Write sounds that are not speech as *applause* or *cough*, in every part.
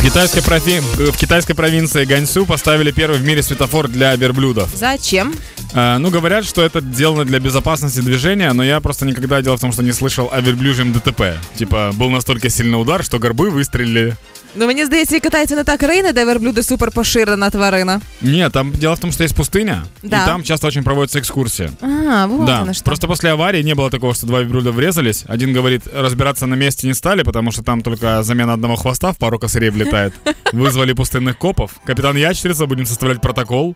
В китайской, профи... в китайской провинции Ганьсу поставили первый в мире светофор для верблюдов. Зачем? А, ну, говорят, что это сделано для безопасности движения, но я просто никогда, дело в том, что не слышал о верблюжьем ДТП. Типа, был настолько сильный удар, что горбы выстрелили. Ну мені здається, і катаються не та країна, де верблюди супер поширена тварина. Нет, там дело в том, что есть пустыня, Да. и там часто очень проводятся экскурсии. А, вот да, оно что. просто после аварии не было такого, что два верблюда врезались. Один говорит, разбираться на месте не стали, потому что там только замена одного хвоста в пару косарей влетает. *laughs* Вызвали пустынных копов. Капитан Ящерица, будем составлять протокол.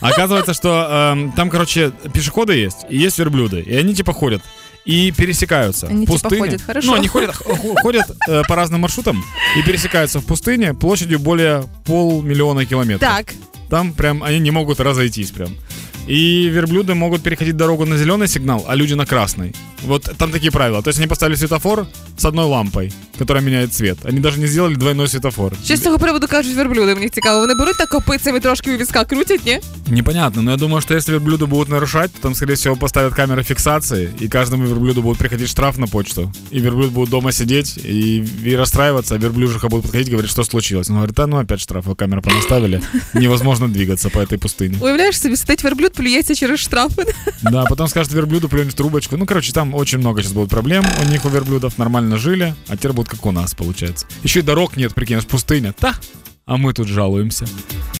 Оказывается, что эм, там, короче, пешеходы есть, и есть верблюды, и они типа ходят. И пересекаются Они в типа пустыне. ходят, хорошо. Ну, они ходят, х- ходят э, по разным маршрутам и пересекаются в пустыне площадью более полмиллиона километров. Так. Там прям они не могут разойтись прям. И верблюды могут переходить дорогу на зеленый сигнал, а люди на красный. Вот там такие правила. То есть они поставили светофор с одной лампой, которая меняет цвет. Они даже не сделали двойной светофор. Що з цього приводу кажуть верблюди? Мені цікаво. Вони беруть так копицями трошки у візка крутять, ні? Непонятно, но я думаю, что если верблюды будут нарушать, то там, скорее всего, поставят камеры фиксации, и каждому верблюду будет приходить штраф на почту. И верблюд будет дома сидеть и, и расстраиваться, а верблюжиха будет подходить и говорить, что случилось. Он говорит, да, ну опять штраф, вы камеры понаставили, невозможно двигаться по этой пустыне. Уявляєш собі, сидить верблюд, плюється через штрафи. Да, потом скажет верблюду, плюнь в трубочку. Ну, короче, там очень много сейчас будет проблем у них, у верблюдов. Нормально жили, а теперь будут как у нас, получается. Еще и дорог нет, прикинь, аж пустыня. Да, а мы тут жалуемся.